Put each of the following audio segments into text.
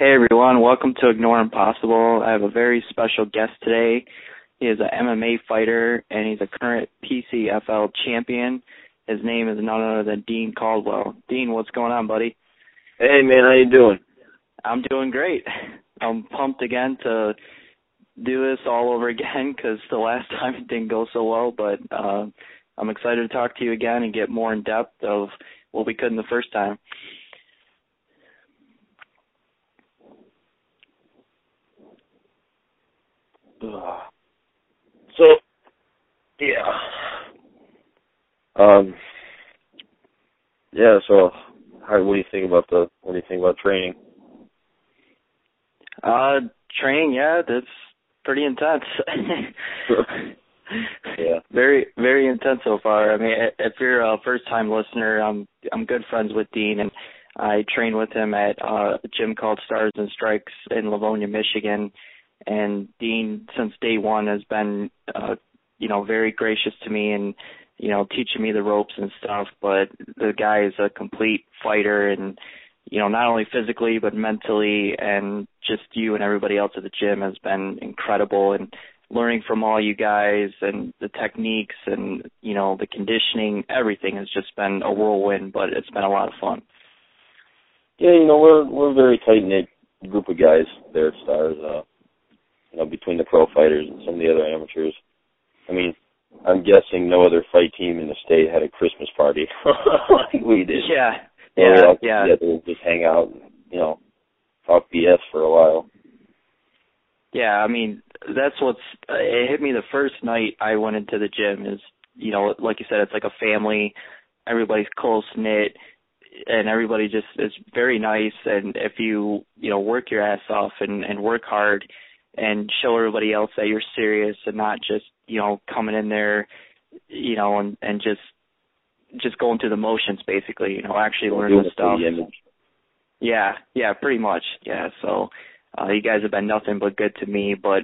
Hey everyone, welcome to Ignore Impossible. I have a very special guest today. He is an MMA fighter and he's a current PCFL champion. His name is none other than Dean Caldwell. Dean, what's going on, buddy? Hey man, how you doing? I'm doing great. I'm pumped again to do this all over again because the last time it didn't go so well. But uh, I'm excited to talk to you again and get more in depth of what we couldn't the first time. So, yeah. Um. Yeah. So, how? What do you think about the? What do you think about training? Uh, training, yeah, that's pretty intense. yeah. Very, very intense so far. I mean, if you're a first-time listener, I'm I'm good friends with Dean, and I train with him at uh, a gym called Stars and Strikes in Livonia, Michigan and Dean since day one has been uh you know very gracious to me and you know teaching me the ropes and stuff. But the guy is a complete fighter and you know not only physically but mentally. And just you and everybody else at the gym has been incredible. And learning from all you guys and the techniques and you know the conditioning everything has just been a whirlwind but it's been a lot of fun. Yeah you know we're we're a very tight knit group of guys there at stars. Uh you know, between the pro fighters and some of the other amateurs. I mean, I'm guessing no other fight team in the state had a Christmas party like we did. Yeah. Yeah, yeah, all yeah. together, just hang out, and, you know, talk BS for a while. Yeah, I mean, that's what's it hit me the first night I went into the gym is, you know, like you said it's like a family, everybody's close knit and everybody just is very nice and if you, you know, work your ass off and and work hard, and show everybody else that you're serious and not just you know coming in there you know and and just just going through the motions basically you know actually learning the stuff yeah yeah pretty much yeah so uh you guys have been nothing but good to me but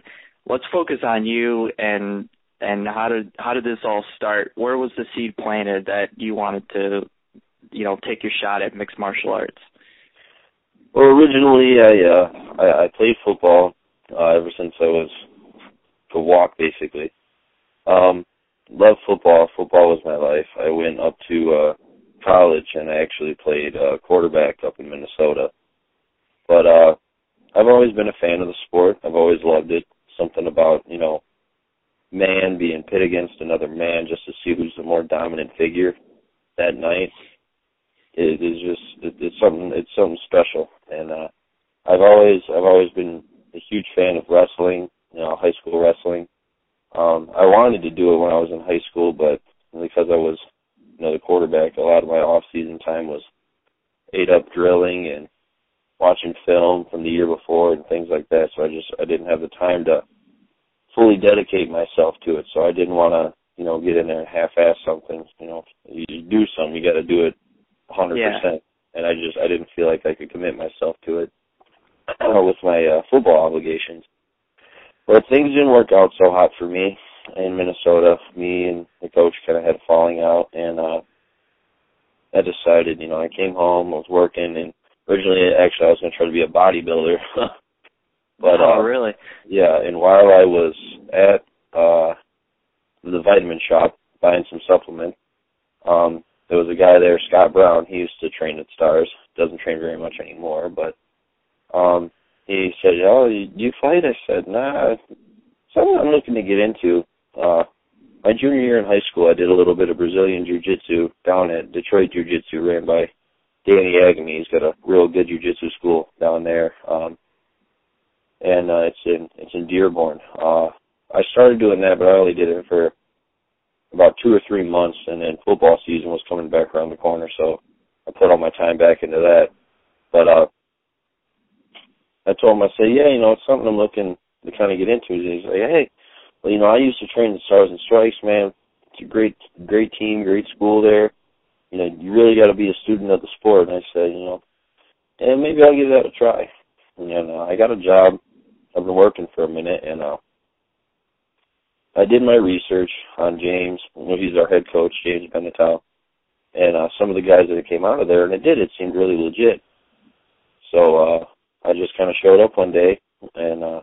let's focus on you and and how did how did this all start? Where was the seed planted that you wanted to you know take your shot at mixed martial arts? Well originally i uh i, I played football uh, ever since I was to walk basically. Um, love football. Football was my life. I went up to uh, college and I actually played uh, quarterback up in Minnesota. But uh, I've always been a fan of the sport. I've always loved it. Something about you know, man being pit against another man just to see who's the more dominant figure that night. It is just it, it's something it's something special, and uh, I've always I've always been a huge fan of wrestling, you know, high school wrestling. Um, I wanted to do it when I was in high school, but because I was, you know, the quarterback, a lot of my off season time was ate up drilling and watching film from the year before and things like that. So I just I didn't have the time to fully dedicate myself to it. So I didn't want to, you know, get in there and half-ass something. You know, you do something, you got to do it 100%. Yeah. And I just I didn't feel like I could commit myself to it uh, with my uh, football obligations. But things didn't work out so hot for me in Minnesota. Me and the coach kind of had a falling out, and uh, I decided, you know, I came home, I was working, and originally, actually, I was going to try to be a bodybuilder. but oh, uh, really? Yeah, and while I was at uh, the vitamin shop buying some supplements, um, there was a guy there, Scott Brown. He used to train at Stars. Doesn't train very much anymore, but um, he said, "Oh, do you fight?" I said, "Nah, something I'm looking to get into." Uh, my junior year in high school, I did a little bit of Brazilian jiu-jitsu down at Detroit Jiu-Jitsu, ran by Danny Agami. He's got a real good jiu-jitsu school down there, um, and uh, it's in it's in Dearborn. Uh, I started doing that, but I only did it for about two or three months, and then football season was coming back around the corner, so I put all my time back into that. But uh, I told him, I said, yeah, you know, it's something I'm looking to kind of get into. He's like, hey, well, you know, I used to train the Stars and Strikes, man. It's a great, great team, great school there. You know, you really got to be a student of the sport. And I said, you know, and maybe I'll give that a try. And uh, I got a job. I've been working for a minute, and uh, I did my research on James. He's our head coach, James Benetel, and uh, some of the guys that came out of there, and it did. It seemed really legit. So uh, I just kind of showed up one day and uh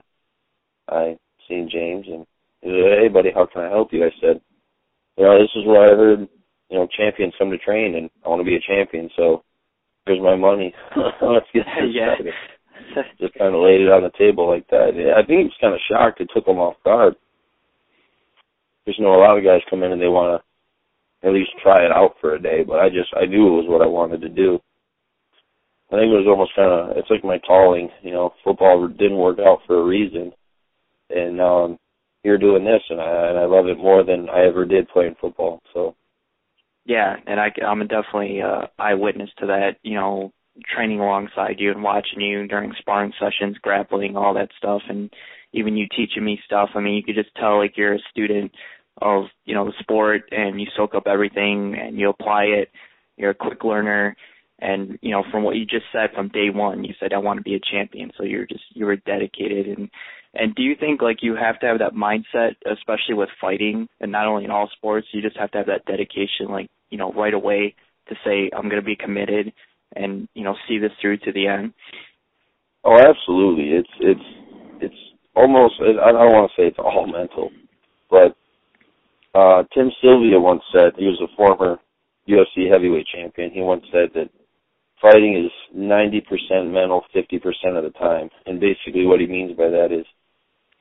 I seen James and he said, "Hey, buddy, how can I help you?" I said, "You know, this is where I heard you know champions come to train, and I want to be a champion, so here's my money. Let's get this yeah. started." Just kind of laid it on the table like that. I think he was kind of shocked. It took him off guard. You know, a lot of guys come in and they want to at least try it out for a day, but I just I knew it was what I wanted to do. I think it was almost kind of it's like my calling. You know, football didn't work out for a reason, and now I'm here doing this, and I and I love it more than I ever did playing football. So. Yeah, and I, I'm definitely uh, eyewitness to that. You know, training alongside you and watching you during sparring sessions, grappling, all that stuff, and even you teaching me stuff. I mean, you could just tell like you're a student of you know the sport, and you soak up everything and you apply it. You're a quick learner, and you know from what you just said from day one, you said I want to be a champion. So you're just you were dedicated and. And do you think like you have to have that mindset, especially with fighting, and not only in all sports, you just have to have that dedication, like you know, right away to say I'm going to be committed and you know see this through to the end? Oh, absolutely. It's it's it's almost. I don't want to say it's all mental, but uh Tim Sylvia once said he was a former UFC heavyweight champion. He once said that fighting is 90% mental, 50% of the time. And basically what he means by that is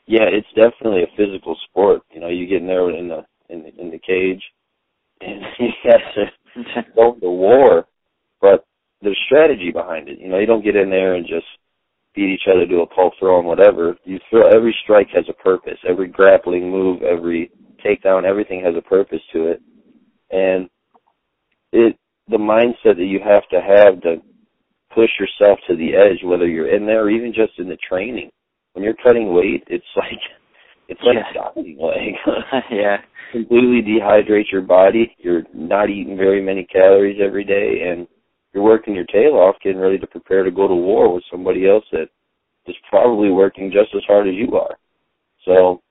yeah, it's definitely a physical sport. You know, you get in there in the in the, in the cage and you have to go to war, but there's strategy behind it. You know, you don't get in there and just beat each other to a pulp throw and whatever. You throw every strike has a purpose. Every grappling move, every takedown, everything has a purpose to it. And it the mindset that you have to have to push yourself to the edge, whether you're in there or even just in the training. When you're cutting weight, it's like it's like yeah. dying. Like yeah, completely dehydrate your body. You're not eating very many calories every day, and you're working your tail off getting ready to prepare to go to war with somebody else that is probably working just as hard as you are. So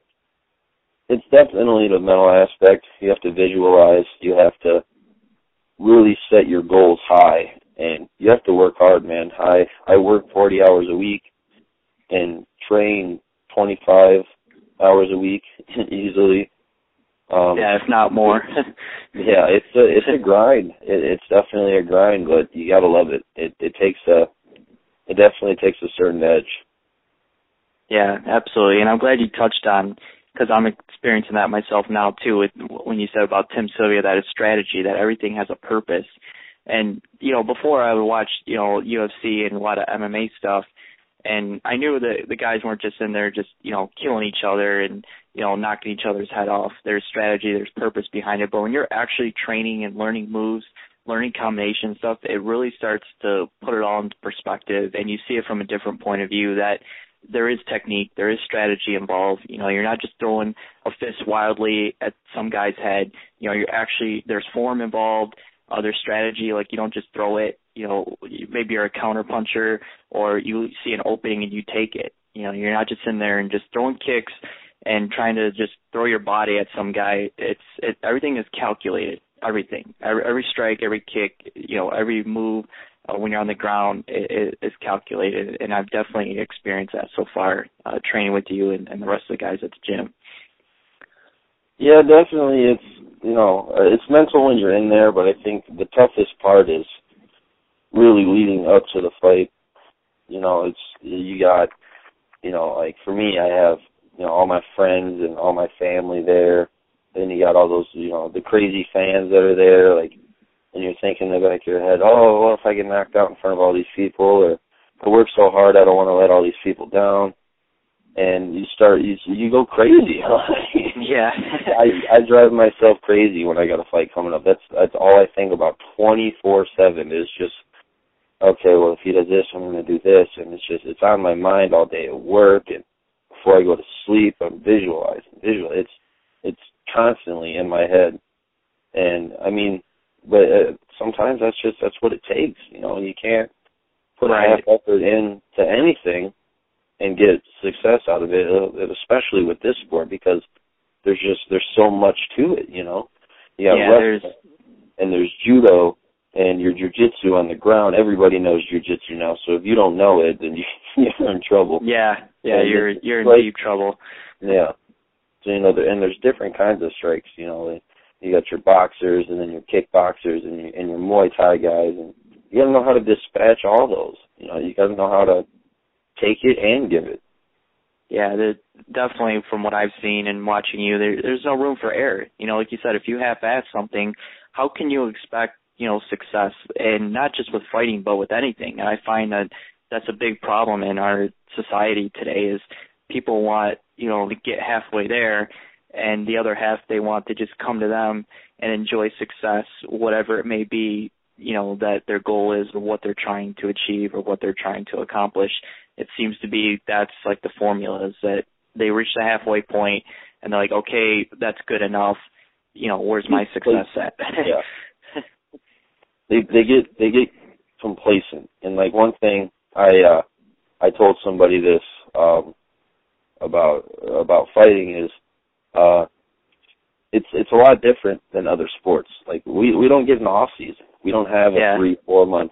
it's definitely the mental aspect. You have to visualize. You have to really set your goals high, and you have to work hard, man. I I work 40 hours a week and train 25 hours a week easily. Um, yeah, if not more. yeah, it's a it's a grind. It, it's definitely a grind, but you gotta love it. It it takes a it definitely takes a certain edge. Yeah, absolutely, and I'm glad you touched on because I'm experiencing that myself now too. With when you said about Tim Sylvia, that it's strategy, that everything has a purpose. And you know, before I would watch you know UFC and a lot of MMA stuff, and I knew that the guys weren't just in there just you know killing each other and you know knocking each other's head off. There's strategy, there's purpose behind it. But when you're actually training and learning moves, learning combination stuff, it really starts to put it all into perspective, and you see it from a different point of view that there is technique, there is strategy involved. You know, you're not just throwing a fist wildly at some guy's head. You know, you're actually there's form involved, uh, strategy. Like you don't just throw it you know, maybe you're a counter puncher or you see an opening and you take it. You know, you're not just in there and just throwing kicks and trying to just throw your body at some guy. It's it, everything is calculated. Everything, every, every strike, every kick, you know, every move uh, when you're on the ground is, is calculated. And I've definitely experienced that so far, uh, training with you and, and the rest of the guys at the gym. Yeah, definitely. It's you know, it's mental when you're in there, but I think the toughest part is really leading up to the fight, you know, it's you got, you know, like for me, I have you know all my friends and all my family there. Then you got all those, you know, the crazy fans that are there, like, and you're thinking in the back of your head, oh, what if I get knocked out in front of all these people, or I work so hard, I don't want to let all these people down. And you start, you you go crazy. yeah. I I drive myself crazy when I got a fight coming up. That's that's all I think about twenty four seven is just okay, well, if he does this, I'm going to do this, and it's just it's on my mind all day at work and before I go to sleep. I'm visualizing, visual. It's it's constantly in my head, and I mean, but uh, sometimes that's just that's what it takes, you know. You can't put right. a half effort into anything and get success out of it, uh, especially with this sport because there's just there's so much to it, you know. You got yeah, wrestling, there's... and there's judo and your jujitsu on the ground, everybody knows jujitsu now. So if you don't know it, then you you're in trouble. Yeah, yeah, And you're you're in like- deep trouble. Yeah. So you know, there, and there's different kinds of strikes. You know, like, you got your boxers, and then your kickboxers, and your, and your Muay Thai guys, and you got to know how to dispatch all those. You know, you got to know how to take it and give it. Yeah, the, definitely from what I've seen and watching you, there, there's no room for error. You know, like you said, if you half-ass something, how can you expect you know success? And not just with fighting, but with anything. And I find that that's a big problem in our society today. Is people want you know to get halfway there, and the other half they want to just come to them and enjoy success, whatever it may be. You know that their goal is, or what they're trying to achieve, or what they're trying to accomplish it seems to be that's like the formula is that they reach the halfway point and they're like, okay, that's good enough. You know, where's my success at? Yeah. they they get they get complacent and like one thing i uh i told somebody this um about about fighting is uh it's it's a lot different than other sports like we we don't get an off season we don't have a Yeah. three four month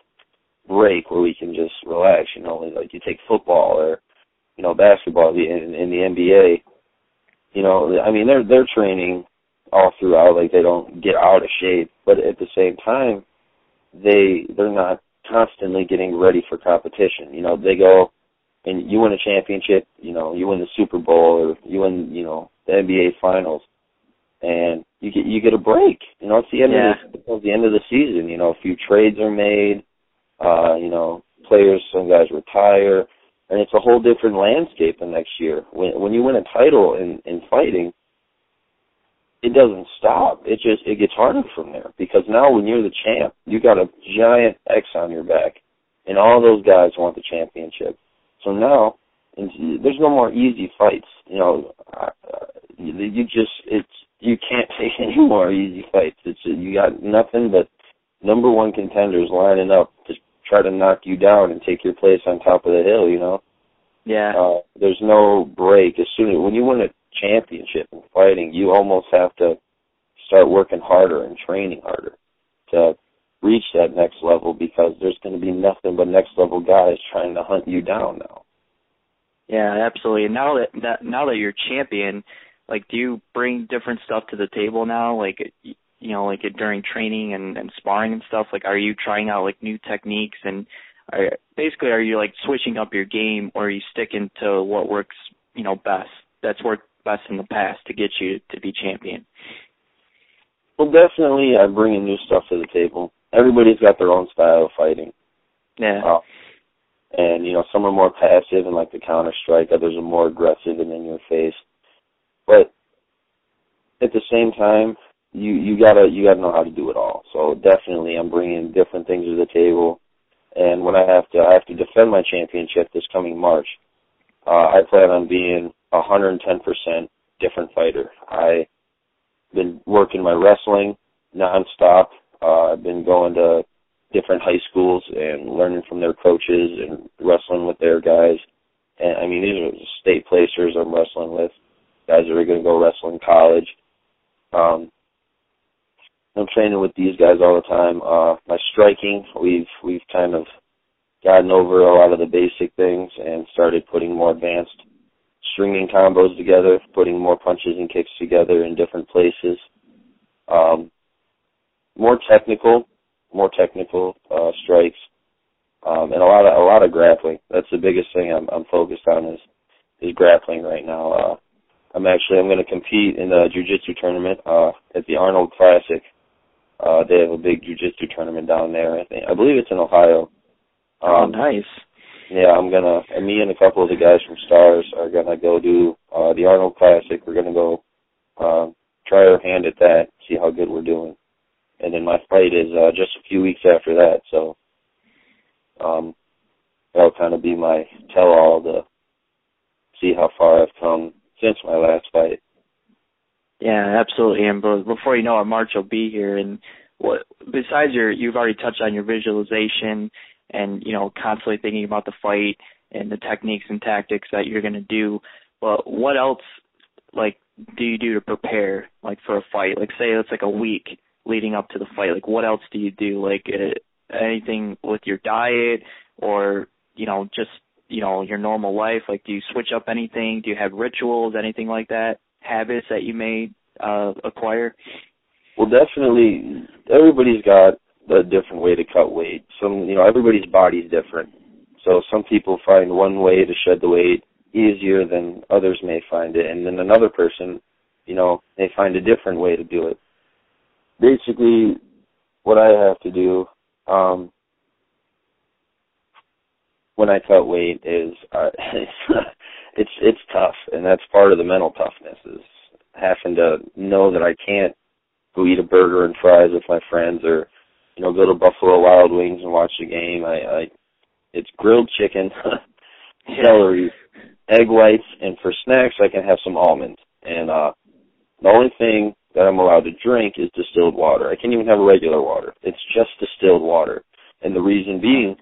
break where we can just relax you know like you take football or you know basketball in, in the nba you know i mean they're they're training all throughout like they don't get out of shape but at the same time they they're not constantly getting ready for competition. You know, they go and you win a championship, you know, you win the Super Bowl or you win, you know, the NBA finals and you get you get a break. You know, it's the end Yeah. of the it's the end of the season, you know, a few trades are made, uh, you know, players some guys retire and it's a whole different landscape the next year. When when you win a title in, in fighting, it doesn't stop. It just it gets harder from there because now when you're the champ, you got a giant X on your back, and all those guys want the championship. So now, and there's no more easy fights. You know, uh, you, just it's you can't take any more easy fights. It's you got nothing but number one contenders lining up to try to knock you down and take your place on top of the hill. You know. yeah. Uh, there's no break. As soon as when you win a championship in fighting, you almost have to start working harder and training harder to reach that next level because there's going to be nothing but next level guys trying to hunt you down now. Yeah, absolutely. And now that, that now that you're champion, like do you bring different stuff to the table now? Like you know, like during training and, and sparring and stuff, like are you trying out like new techniques and are basically are you like switching up your game or are you sticking to what works, you know, best? That's worked best in the past to get you to be champion. Well, definitely, I'm bringing new stuff to the table. Everybody's got their own style of fighting. Yeah. Uh, and you know, some are more passive and like the counter strike. Others are more aggressive and in your face. But at the same time, you you gotta you gotta know how to do it all. So definitely, I'm bringing different things to the table. And when I have to, I have to defend my championship this coming March. Uh, I plan on being a 110% different fighter. I've been working my wrestling nonstop. Uh, I've been going to different high schools and learning from their coaches and wrestling with their guys. And I mean, these are state placers I'm wrestling with, guys that are going to go wrestle in college. Um, I'm training with these guys all the time. Uh, my striking, we've we've kind of gotten over a lot of the basic things and started putting more advanced stringing combos together, putting more punches and kicks together in different places. Um, more technical, more technical uh, strikes, um, and a lot of a lot of grappling. That's the biggest thing I'm, I'm focused on is is grappling right now. Uh, I'm actually I'm going to compete in the jiu-jitsu tournament uh, at the Arnold Classic. Uh, they have a big jiu-jitsu tournament down there. I think I believe it's in Ohio. oh, Um, nice. yeah, I'm gonna. And me and a couple of the guys from Stars are gonna go do uh, the Arnold Classic. We're gonna go uh, try our hand at that, see how good we're doing. And then my fight is uh, just a few weeks after that, so um, that'll kind of be my tell-all to see how far I've come since my last fight. Yeah, absolutely. And before you know it, March will be here. And what besides your, you've already touched on your visualization and you know constantly thinking about the fight and the techniques and tactics that you're going to do. But what else, like, do you do to prepare, like, for a fight? Like, say it's like a week leading up to the fight. Like, what else do you do? Like, uh, anything with your diet, or you know, just you know your normal life? Like, do you switch up anything? Do you have rituals, anything like that? Habits that you may uh, acquire? Well, definitely, everybody's got a different way to cut weight. Some, you know, everybody's body's different. So some people find one way to shed the weight easier than others may find it, and then another person, you know, may find a different way to do it. Basically, what I have to do um, when I cut weight is uh, it's it's tough, and that's part of the mental toughness is having to know that I can't go eat a burger and fries with my friends or you know go to Buffalo Wild Wings and watch the game. I, I it's grilled chicken, celery, egg whites, and for snacks I can have some almonds. And uh the only thing that I'm allowed to drink is distilled water. I can't even have regular water. It's just distilled water. And the reason being,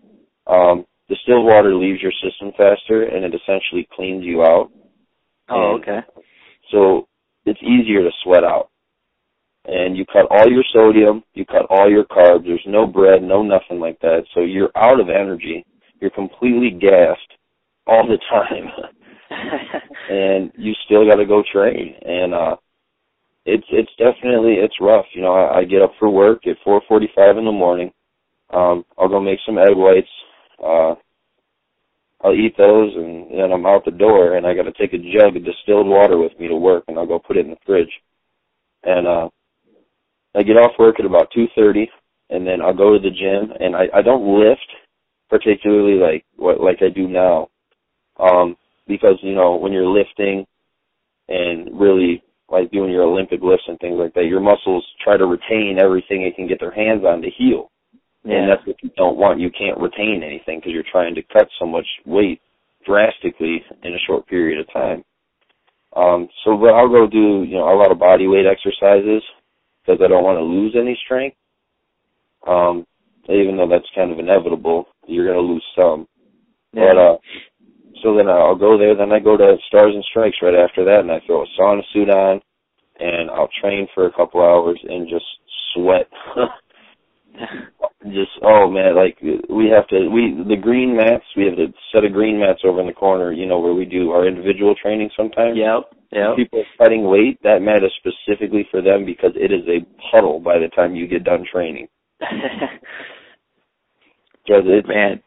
um, distilled water leaves your system faster and it essentially cleans you out. Oh, and okay. So it's easier to sweat out. And you cut all your sodium, you cut all your carbs, there's no bread, no nothing like that. So you're out of energy. You're completely gassed all the time. and you still gotta go train. And uh it's it's definitely it's rough. You know, I, I get up for work at four forty five in the morning. Um, I'll go make some egg whites. Uh, I'll eat those, and then I'm out the door, and I got to take a jug of distilled water with me to work, and I'll go put it in the fridge. And uh, I get off work at about two thirty, and then I'll go to the gym, and I I don't lift particularly like what like I do now, um, because you know when you're lifting and really like doing your Olympic lifts and things like that, your muscles try to retain everything they can get their hands on to heal. Yeah. And that's what you don't want. You can't retain anything because you're trying to cut so much weight drastically in a short period of time. Um, so but I'll go do, you know, a lot of body weight exercises because I don't want to lose any strength. Um, even though that's kind of inevitable, you're going to lose some. Yeah. But, uh, so then I'll go there. Then I go to Stars and Strikes right after that, and I throw a sauna suit on, and I'll train for a couple hours and just sweat. just oh man, like we have to we the green mats. We have a set of green mats over in the corner. You know where we do our individual training sometimes. Yep. Yeah. People cutting weight. That mat is specifically for them because it is a puddle by the time you get done training. Because it, man,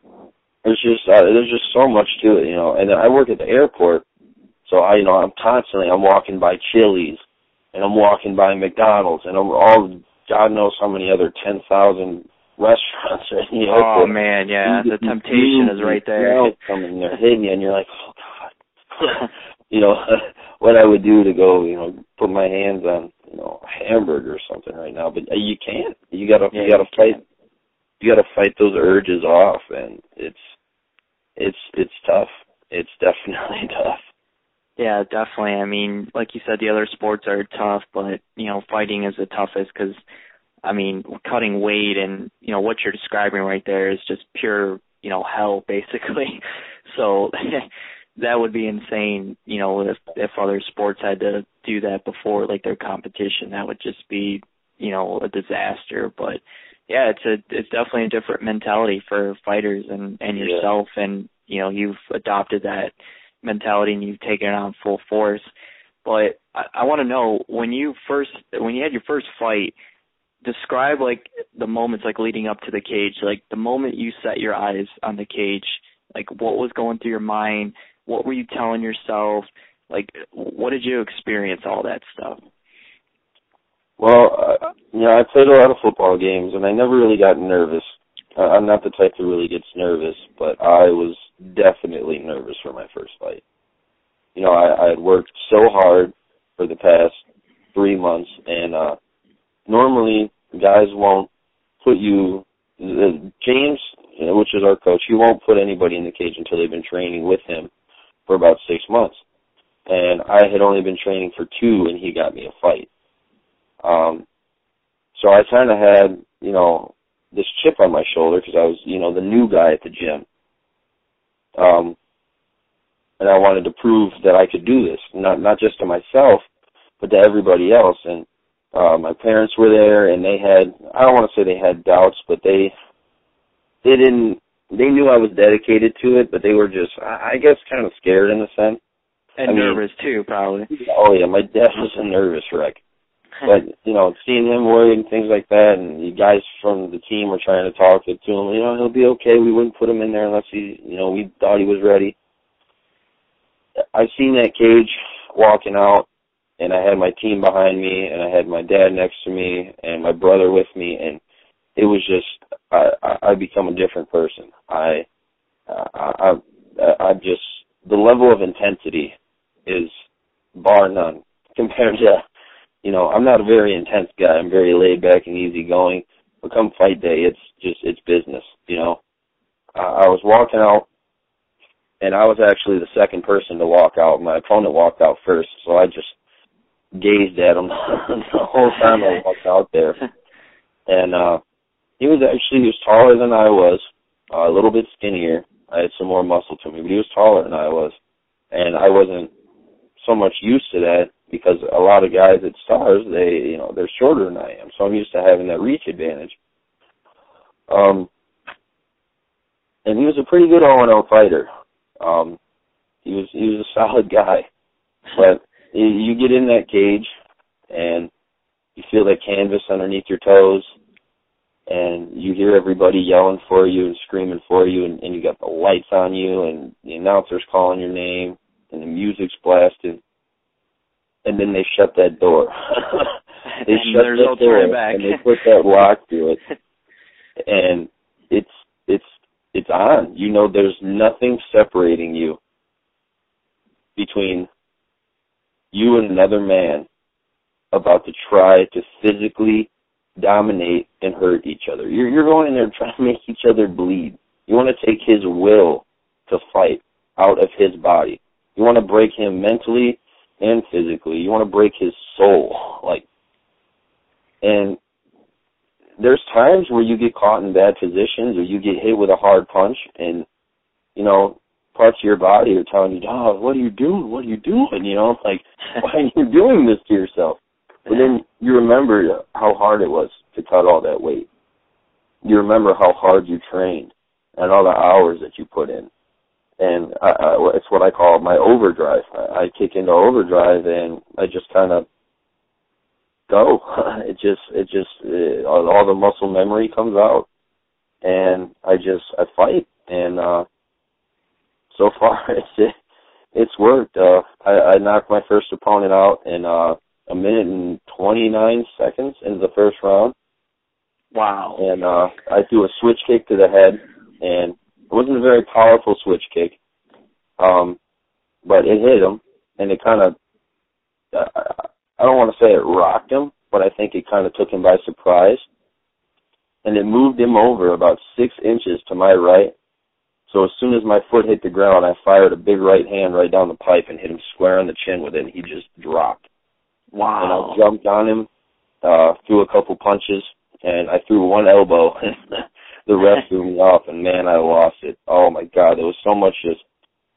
there's just uh, there's just so much to it, you know. And then I work at the airport, so I you know I'm constantly I'm walking by Chili's, and I'm walking by McDonald's, and I'm all God knows how many other ten thousand restaurants are in the oh, airport. Oh man, yeah, the temptation is right there. Coming, they're hitting you, and you're like, oh god. you know what I would do to go, you know, put my hands on, you know, a hamburger or something right now, but uh, you can't. You gotta, yeah, you gotta you fight. You gotta fight those urges off, and it's it's it's tough. It's definitely tough. Yeah, definitely. I mean, like you said, the other sports are tough, but you know, fighting is the toughest because, I mean, cutting weight and you know what you're describing right there is just pure, you know, hell basically. So that would be insane. You know, if if other sports had to do that before like their competition, that would just be, you know, a disaster. But yeah, it's a it's definitely a different mentality for fighters and and yourself, yeah. and you know you've adopted that mentality and you've taken it on full force. But I, I want to know when you first when you had your first fight, describe like the moments like leading up to the cage, like the moment you set your eyes on the cage, like what was going through your mind, what were you telling yourself, like what did you experience, all that stuff. Well, uh, you know, I played a lot of football games, and I never really got nervous. Uh, I'm not the type that really gets nervous, but I was definitely nervous for my first fight. You know, I, I had worked so hard for the past three months, and uh normally guys won't put you. James, which is our coach, he won't put anybody in the cage until they've been training with him for about six months. And I had only been training for two, and he got me a fight. Um, so I kind of had, you know, this chip on my shoulder because I was, you know, the new guy at the gym. Um, and I wanted to prove that I could do this, not not just to myself, but to everybody else. And uh, my parents were there, and they had, I don't want to say they had doubts, but they they didn't they knew I was dedicated to it, but they were just, I guess, kind of scared in a sense. And I mean, nervous too, probably. Oh yeah, my dad was a nervous wreck. But you know, seeing him worried and things like that, and the guys from the team were trying to talk it to him. You know, he'll be okay. We wouldn't put him in there unless he, you know, we thought he was ready. I seen that cage walking out, and I had my team behind me, and I had my dad next to me, and my brother with me, and it was just I I, I become a different person. I I I, I just the level of intensity is bar none compared to you know I'm not a very intense guy. I'm very laid back and easygoing. But come fight day, it's just it's business. You know, I, I was walking out, and I was actually the second person to walk out. My opponent walked out first, so I just gazed at him the whole time I walked out there. And uh he was actually he was taller than I was, uh, a little bit skinnier. I had some more muscle to me, but he was taller than I was, and I wasn't so much used to that because a lot of guys at Stars they you know they're shorter than I am, so I'm used to having that reach advantage. Um, and he was a pretty good all in all fighter. Um, he was he was a solid guy, but you get in that cage and you feel that canvas underneath your toes and you hear everybody yelling for you and screaming for you and, and you got the lights on you and the announcer's calling your name and the music's blasting and then they shut that door. they and shut that no door back. and they put that lock to it. And it's it's it's on. You know there's nothing separating you between you and another man about to try to physically dominate and hurt each other. You're you're going in there trying to make each other bleed. You want to take his will to fight out of his body. You want to break him mentally and physically. You want to break his soul. Like and there's times where you get caught in bad positions or you get hit with a hard punch and you know parts of your body are telling you, "Oh, what are you doing? What are you doing?" You know, like, why are you doing this to yourself? But then you remember how hard it was to cut all that weight. You remember how hard you trained and all the hours that you put in. And I, I, it's what I call my overdrive. I, I kick into overdrive and I just kind of go. It just, it just, it, all the muscle memory comes out, and I just, I fight, and uh so far it's it's worked. Uh, I, I knocked my first opponent out in uh, a minute and 29 seconds into the first round. Wow. And uh, I threw a switch kick to the head, and it wasn't a very powerful switch kick, um, but it hit him, and it kind of, uh, I don't want to say it rocked him, but I think it kind of took him by surprise. And it moved him over about six inches to my right, so as soon as my foot hit the ground, I fired a big right hand right down the pipe and hit him square on the chin with it, and he just dropped. Wow. And I jumped on him, uh, threw a couple punches, and I threw one elbow, and the ref threw me off, and man, I lost it. Oh my God, there was so much just,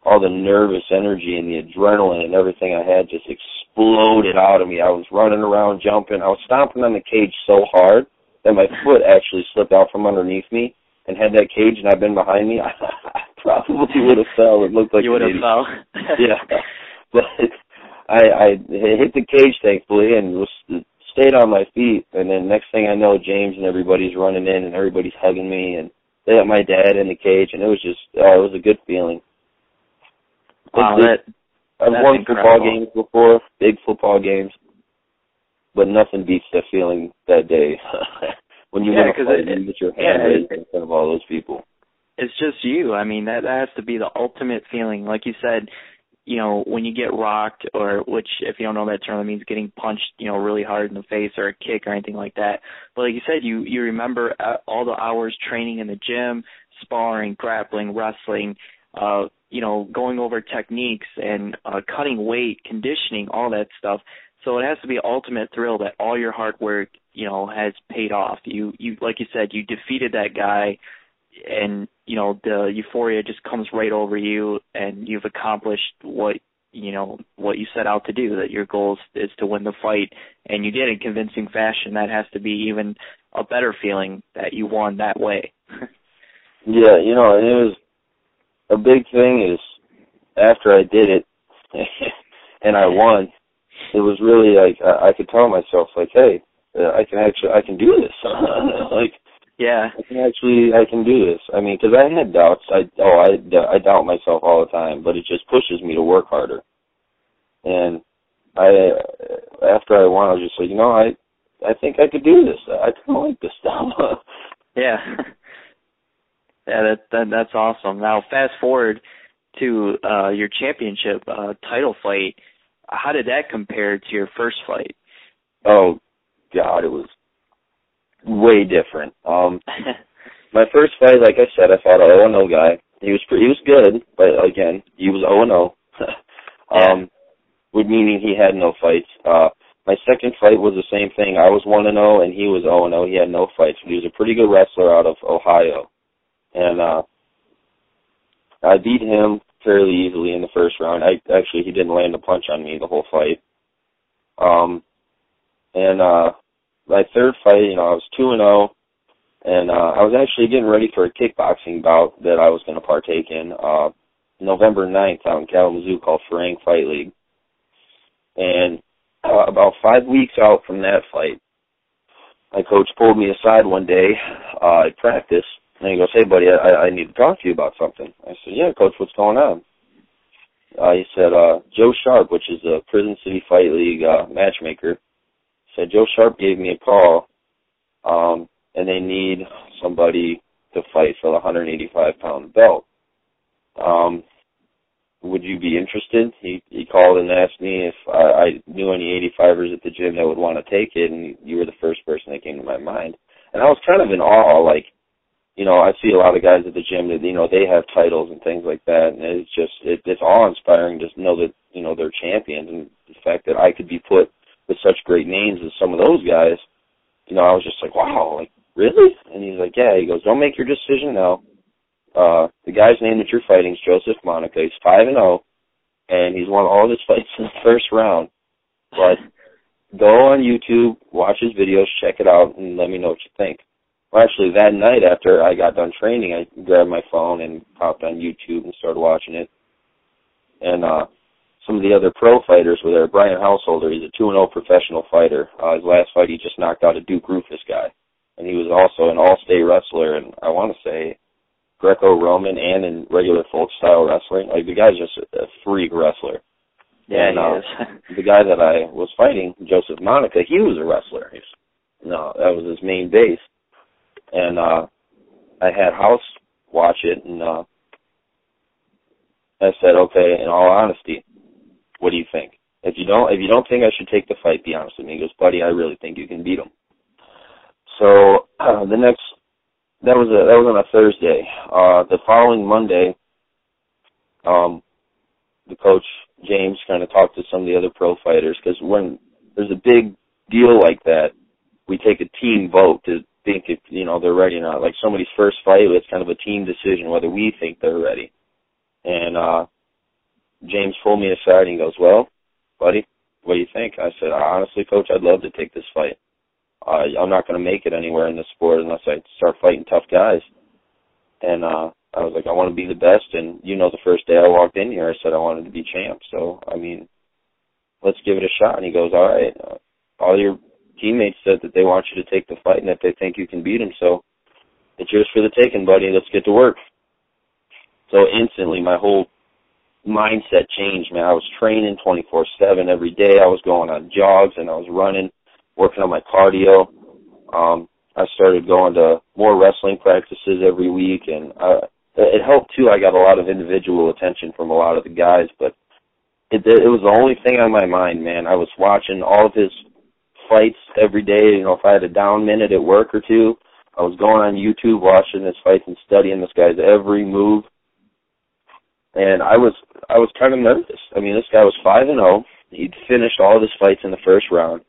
all the nervous energy and the adrenaline and everything I had just exploded out of me. I was running around, jumping. I was stomping on the cage so hard that my foot actually slipped out from underneath me and had that cage and I'd been behind me, I probably would have fell. It looked like you would have fell. yeah, but I I hit the cage thankfully and was stayed on my feet. And then next thing I know, James and everybody's running in and everybody's hugging me and they got my dad in the cage and it was just oh, it was a good feeling. Wow, It's- that I've won football games before, big football games, but nothing beats that feeling that day when you Yeah, win a fight it- and you get your hand it- raised in front of all those people. it's just you. I mean, that that has to be the ultimate feeling. Like you said, you know, when you get rocked, or which, if you don't know that term, it means getting punched, you know, really hard in the face or a kick or anything like that. But like you said, you you remember uh, all the hours training in the gym, sparring, grappling, wrestling, uh, you know, going over techniques and uh, cutting weight, conditioning, all that stuff. So it has to be ultimate thrill that all your hard work, you know, has paid off. You you like you said, you defeated that guy and you know the euphoria just comes right over you and you've accomplished what you know what you set out to do that your goal is, is to win the fight. And you did in convincing fashion. That has to be even a better feeling that you won that way. Yeah, you know, and it was a big thing is after I did it and I won, it was really like I, I could tell myself like, hey, uh, I can actually I can do this. like, yeah, I can actually I can do this. I mean, because I had doubts. I oh I I doubt myself all the time, but it just pushes me to work harder. And I after I won, I was just like, you know, I I think I could do this. I kind of like this stuff. yeah. Yeah, that, that that's awesome. Now, fast forward to uh your championship uh title fight. How did that compare to your first fight? Oh God, it was way different. Um my first fight, like I said, I fought a 0 0 guy. He was pretty, he was good, but again, he was 0 0. um, would meaning he had no fights. Uh, my second fight was the same thing. I was 1 and 0, and he was 0 and 0. He had no fights, but he was a pretty good wrestler out of Ohio, and uh, I beat him fairly easily in the first round. I actually he didn't land a punch on me the whole fight. Um, and uh, my third fight, you know, I was 2 and 0 and uh, I was actually getting ready for a kickboxing bout that I was going to partake in uh, November 9th out in Kalamazoo called Farang Fight League. And uh, about five weeks out from that fight, my coach pulled me aside one day uh, at practice, and he goes, "Hey, buddy, I, I need to talk to you about something." I said, "Yeah, coach, what's going on?" Uh, he said, uh, "Joe Sharp, which is a Prison City Fight League uh, matchmaker, said Joe Sharp gave me a call, um, and they need somebody to fight for the 185 pound belt. Um, would you be interested? He he called and asked me if I, I knew any 85ers at the gym that would want to take it, and you were the first person that came to my mind. And I was kind of in awe, like, you know, I see a lot of guys at the gym that you know they have titles and things like that, and it's just it, it's awe inspiring just to know that you know they're champions, and the fact that I could be put with such great names as some of those guys, you know, I was just like, wow, like really? And he's like, yeah. He goes, don't make your decision now uh, the guy's name that you're fighting is Joseph Monica. He's five and zero, oh, and he's won all of his fights in the first round. But go on YouTube, watch his videos, check it out, and let me know what you think. Well, actually, that night after I got done training, I grabbed my phone and popped on YouTube and started watching it. And uh, some of the other pro fighters were there. Brian Householder, he's a two and zero oh professional fighter. Uh, his last fight, he just knocked out a Duke Roufus guy, and he was also an all-state wrestler. And I want to say Greco-Roman and in regular folk style wrestling. Like the guy's just a freak wrestler. Yeah, and, he uh, is. the guy that I was fighting, Joseph Monica, he was a wrestler. He's, no, that was his main base. And uh I had House watch it and uh I said, Okay, in all honesty, what do you think? If you don't if you don't think I should take the fight, be honest with me. He goes, Buddy, I really think you can beat him. So uh, the next that was a that was on a Thursday. Uh, the following Monday, um, the coach James kind of talked to some of the other pro fighters because when there's a big deal like that, we take a team vote to think if you know they're ready or not. Like somebody's first fight, it's kind of a team decision whether we think they're ready. And uh, James pulled me aside and goes, "Well, buddy, what do you think?" I said, "Honestly, coach, I'd love to take this fight." uh, I'm not going to make it anywhere in this sport unless I start fighting tough guys. And uh, I was like, I want to be the best. And you know, the first day I walked in here, I said I wanted to be champ. So I mean, let's give it a shot. And he goes, all right. All your teammates said that they want you to take the fight and that they think you can beat him. So it's yours for the taking, buddy. Let's get to work. So instantly, my whole mindset changed, man. I was training 24/7 every day. I was going on jogs and I was running working on my cardio. Um, I started going to more wrestling practices every week, and uh, it helped too. I got a lot of individual attention from a lot of the guys, but it, it was the only thing on my mind, man. I was watching all of his fights every day. You know, if I had a down minute at work or two, I was going on YouTube watching his fights and studying this guy's every move. And I was I was kind of nervous. I mean, this guy was five and zero. He'd finished all of his fights in the first round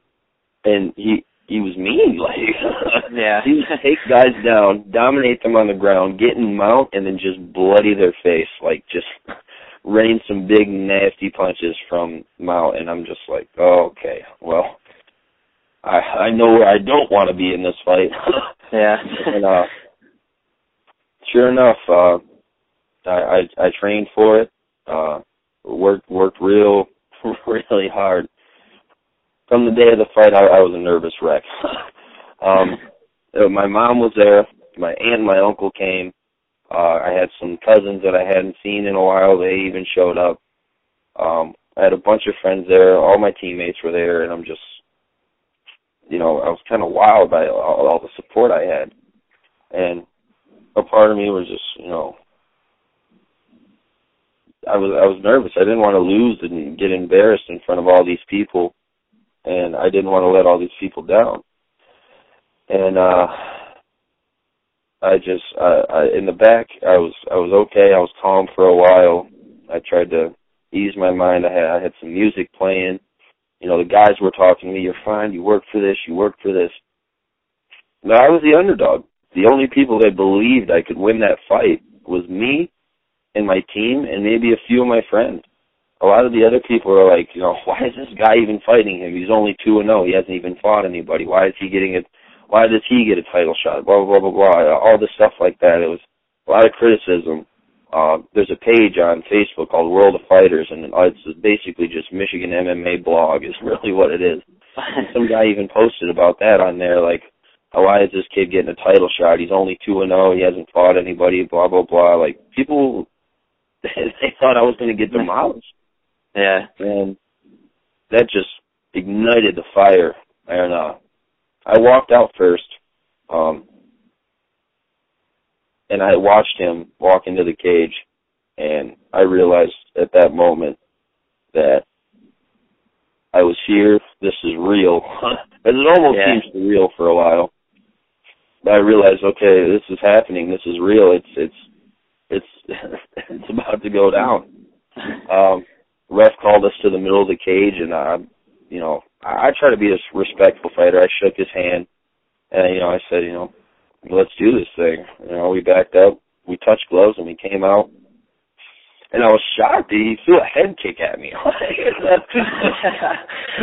and he he was mean. Like yeah, he would take guys down, dominate them on the ground, get in mount, and then just bloody their face. Like just rain some big nasty punches from mount, and I'm just like, oh, okay, well. I I know where I don't want to be in this fight. yeah. and uh sure enough, uh, I, I I trained for it. Uh, worked worked real really hard. From the day of the fight, I, I was a nervous wreck. um, my mom was there. My aunt and my uncle came. Uh, I had some cousins that I hadn't seen in a while. They even showed up. Um, I had a bunch of friends there. All my teammates were there, and I'm just, you know, I was kind of wild by all, all the support I had. And a part of me was just, you know, I was I was nervous. I didn't want to lose and get embarrassed in front of all these people, and I didn't want to let all these people down. And uh I just I, I in the back I was I was okay. I was calm for a while. I tried to ease my mind. I had I had some music playing. You know, the guys were talking to me, you're fine, you work for this, you work for this. But I was the underdog. The only people that believed I could win that fight was me and my team and maybe a few of my friends. A lot of the other people are like, you know, why is this guy even fighting him? He's only two and zero. He hasn't even fought anybody. Why is he getting it? Why does he get a title shot? Blah blah blah blah blah. All this stuff like that. It was a lot of criticism. Uh, there's a page on Facebook called World of Fighters, and it's basically just Michigan MMA blog. Is really what it is. Some guy even posted about that on there, like, oh, why is this kid getting a title shot? He's only two and zero. He hasn't fought anybody. Blah blah blah. Like people they thought I was going to get demolished. Yeah. And that just ignited the fire. And uh, I walked out first, um, and I watched him walk into the cage, and I realized at that moment that I was here. This is real. And it almost yeah. seems surreal for a while. But I realized, okay, this is happening. This is real. It's it's it's it's about to go down. Um, ref called us to the middle of the cage, and I, you know, I, I try to be a respectful fighter. I shook his hand, and you know, I said, you know, let's do this thing. You know, we backed up, we touched gloves, and we came out. And I was shocked. that He threw a head kick at me.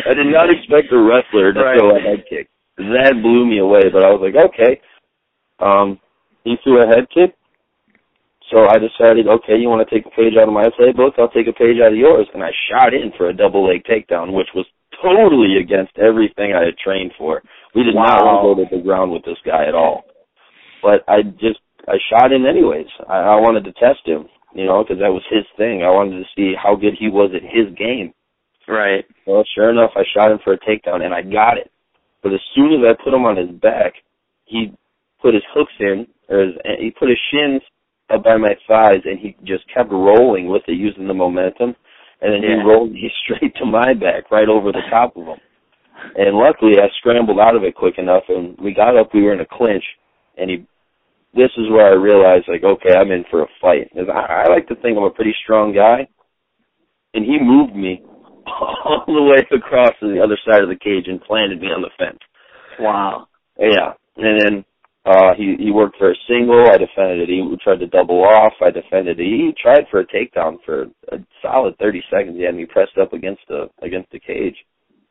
I did not expect a wrestler to right. throw a head kick. That blew me away. But I was like, okay. Um, he threw a head kick. So I decided, okay, you want to take a page out of my playbook? I'll take a page out of yours. And I shot in for a double leg takedown, which was totally against everything I had trained for. We did wow. not want to go to the ground with this guy at all. But I just, I shot in anyways. I, I wanted to test him, you know, because that was his thing. I wanted to see how good he was at his game. Right. Well, sure enough, I shot him for a takedown, and I got it. But as soon as I put him on his back, he put his hooks in, or his, he put his shins up by my thighs, and he just kept rolling with it, using the momentum, and then yeah. he rolled me straight to my back, right over the top of him. And luckily, I scrambled out of it quick enough, and we got up. We were in a clinch, and he. This is where I realized, like, okay, I'm in for a fight. Because I, I like to think I'm a pretty strong guy, and he moved me all the way across to the other side of the cage and planted me on the fence. Wow. Yeah, and then uh, he he worked for a single. I defended it. He tried to double off. I defended it. He tried for a takedown for a solid 30 seconds. He had me pressed up against the against the cage,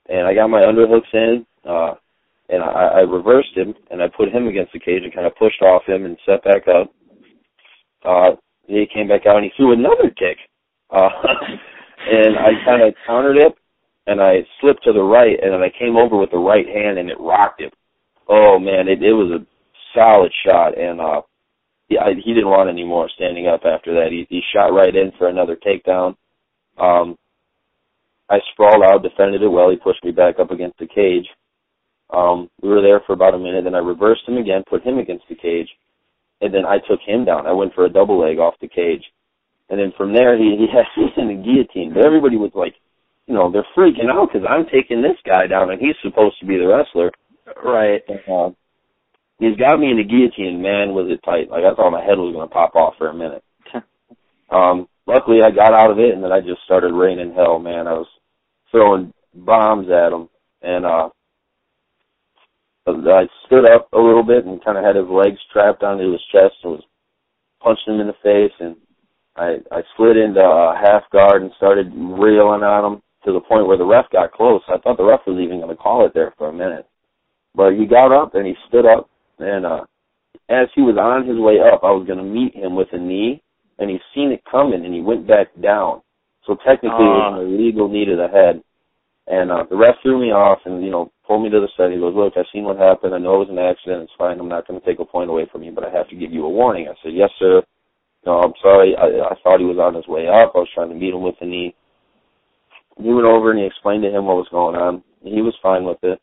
and I got my underhooks in. Uh, and I, I reversed him and I put him against the cage and kind of pushed off him and set back up. Uh, he came back out and he threw another kick. Uh, and I kind of countered it and I slipped to the right and then I came over with the right hand and it rocked him. Oh man, it, it was a solid shot, and uh, he, I, he didn't want any more standing up after that. He, he shot right in for another takedown. Um, I sprawled out, defended it well. He pushed me back up against the cage. Um, we were there for about a minute, then I reversed him again, put him against the cage, and then I took him down. I went for a double leg off the cage, and then from there he he had me in the guillotine. But everybody was like, you know, they're freaking out because I'm taking this guy down, and he's supposed to be the wrestler. Right. And, Uh, he's got me in the guillotine. Man, was it tight! Like I thought my head was going to pop off for a minute. um, luckily, I got out of it, and then I just started raining hell. Man, I was throwing bombs at him, and uh, I stood up a little bit and kind of had his legs trapped onto his chest and was punching him in the face, and I I slid into a half guard and started reeling on him to the point where the ref got close. I thought the ref was even going to call it there for a minute. But he got up and he stood up and uh as he was on his way up, I was going to meet him with a knee, and he seen it coming, and he went back down. So technically, uh. it was an illegal knee to the head. And uh, the ref threw me off and, you know, pulled me to the side. He goes, look, I've seen what happened. I know it was an accident. It's fine. I'm not going to take a point away from you, but I have to give you a warning. I said, yes, sir. No, I'm sorry. I, I thought he was on his way up. I was trying to meet him with the knee. He went over and he explained to him what was going on. He was fine with it.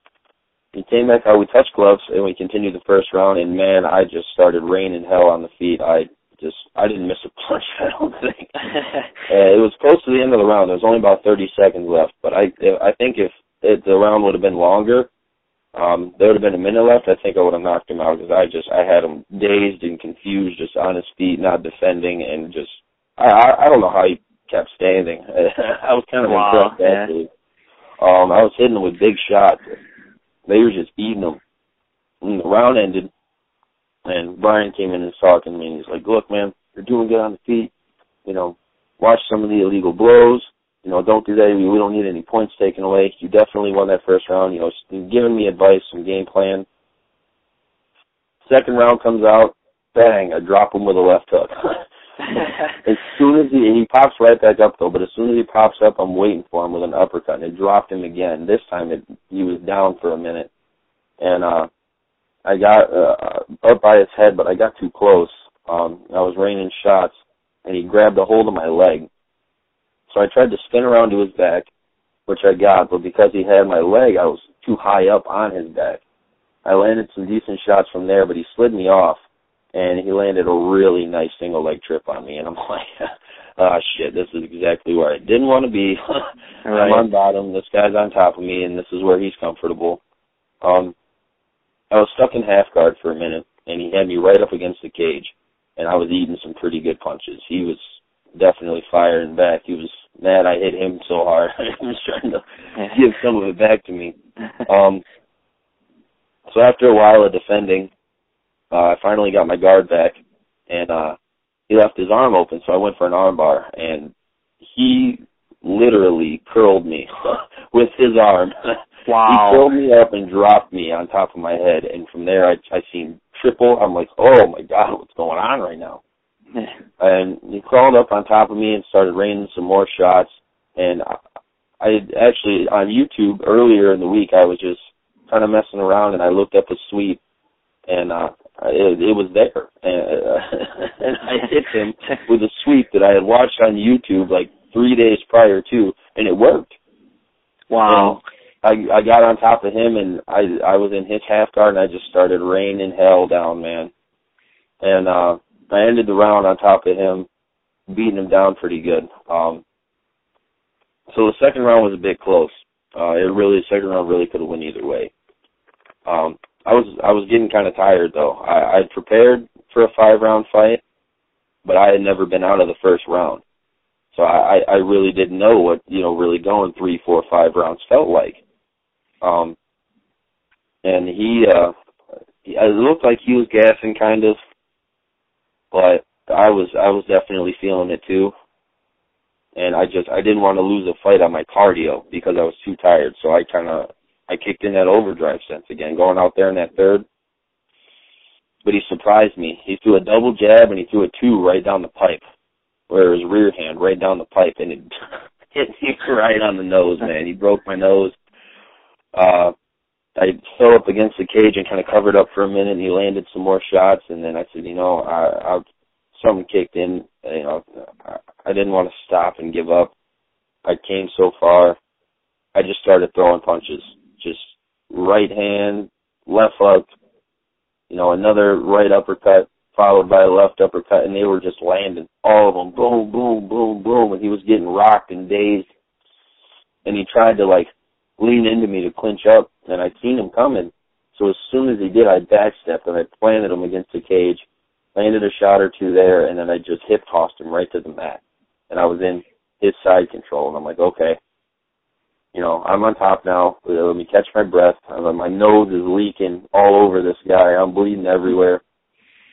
He came back out. We touched gloves and we continued the first round. And man, I just started raining hell on the feet. I just I didn't miss a punch. I don't think. uh, it was close to the end of the round. There was only about 30 seconds left, but I I think if it, the round would have been longer, um, there would have been a minute left. I think I would have knocked him out because I just I had him dazed and confused, just on his feet, not defending, and just I I, I don't know how he kept standing. I was kind of wow, impressed yeah. actually. Um, I was hitting him with big shots. They were just eating them. And the round ended, and Brian came in and was talking to me, and he's like, "Look, man, you're doing good on the feet. You know, watch some of the illegal blows. You know, don't do that. We, we don't need any points taken away. You definitely won that first round. You know, giving me advice, some game plan. Second round comes out, bang! I drop him with a left hook. as soon as he he pops right back up though, but as soon as he pops up, I'm waiting for him with an uppercut, and it dropped him again. This time, it he was down for a minute, and uh I got uh, up by his head, but I got too close. Um, I was raining shots, and he grabbed a hold of my leg. So I tried to spin around to his back, which I got, but because he had my leg, I was too high up on his back. I landed some decent shots from there, but he slid me off, and he landed a really nice single leg trip on me, and I'm like, ah, oh, shit, this is exactly where I didn't want to be. right. I'm on bottom, this guy's on top of me, and this is where he's comfortable. Um, I was stuck in half guard for a minute, and he had me right up against the cage, and I was eating some pretty good punches. He was definitely firing back. He was mad I hit him so hard. he was trying to give some of it back to me. Um, so after a while of defending, uh, I finally got my guard back, and uh, he left his arm open, so I went for an armbar, and he literally curled me with his arm. Wow. He pulled me up and dropped me on top of my head, and from there I I seen triple. I'm like, oh my god, what's going on right now? and he crawled up on top of me and started raining some more shots. And I, I actually on YouTube earlier in the week I was just kind of messing around and I looked up a sweep and uh it, it was there and, uh, and I hit him with a sweep that I had watched on YouTube like three days prior to and it worked. Wow. I I got on top of him and I I was in his half guard and I just started raining hell down, man. And uh I ended the round on top of him, beating him down pretty good. Um so the second round was a bit close. Uh it really the second round really could have went either way. Um I was I was getting kind of tired though. I I'd prepared for a five round fight, but I had never been out of the first round. So I, I really didn't know what, you know, really going three, four, five rounds felt like. Um, and he, uh, it looked like he was gassing kind of, but I was, I was definitely feeling it too. And I just, I didn't want to lose a fight on my cardio because I was too tired. So I kind of, I kicked in that overdrive sense again, going out there in that third. But he surprised me. He threw a double jab and he threw a two right down the pipe, where his rear hand right down the pipe, and it hit me right on the nose, man. He broke my nose uh, I fell up against the cage and kind of covered up for a minute. And he landed some more shots, and then I said, you know, I, I something kicked in. You know, I, I didn't want to stop and give up. I came so far. I just started throwing punches, just right hand, left hook, you know, another right uppercut followed by a left uppercut, and they were just landing all of them, boom, boom, boom, boom, and he was getting rocked and dazed. And he tried to like lean into me to clinch up, and I'd seen him coming. So as soon as he did, I backstepped and I planted him against the cage, landed a shot or two there, and then I just hip tossed him right to the mat. And I was in his side control, and I'm like, okay, you know, I'm on top now. Let me catch my breath. My nose is leaking all over this guy. I'm bleeding everywhere.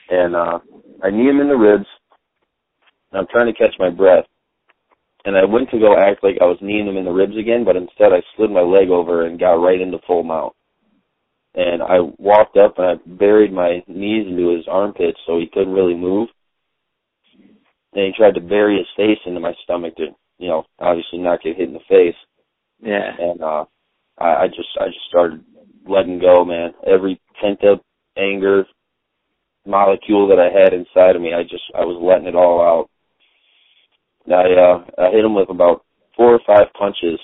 And uh I knee him in the ribs. And I'm trying to catch my breath and I went to go act like I was kneeing him in the ribs again, but instead I slid my leg over and got right into full mount. and I walked up and I buried my knees into his armpits so he couldn't really move. And he tried to bury his face into my stomach to, you know, obviously not get hit in the face. Yeah. And uh I, I just I just started letting go, man. Every pent up anger molecule that I had inside of me, I just I was letting it all out. I uh I hit him with about four or five punches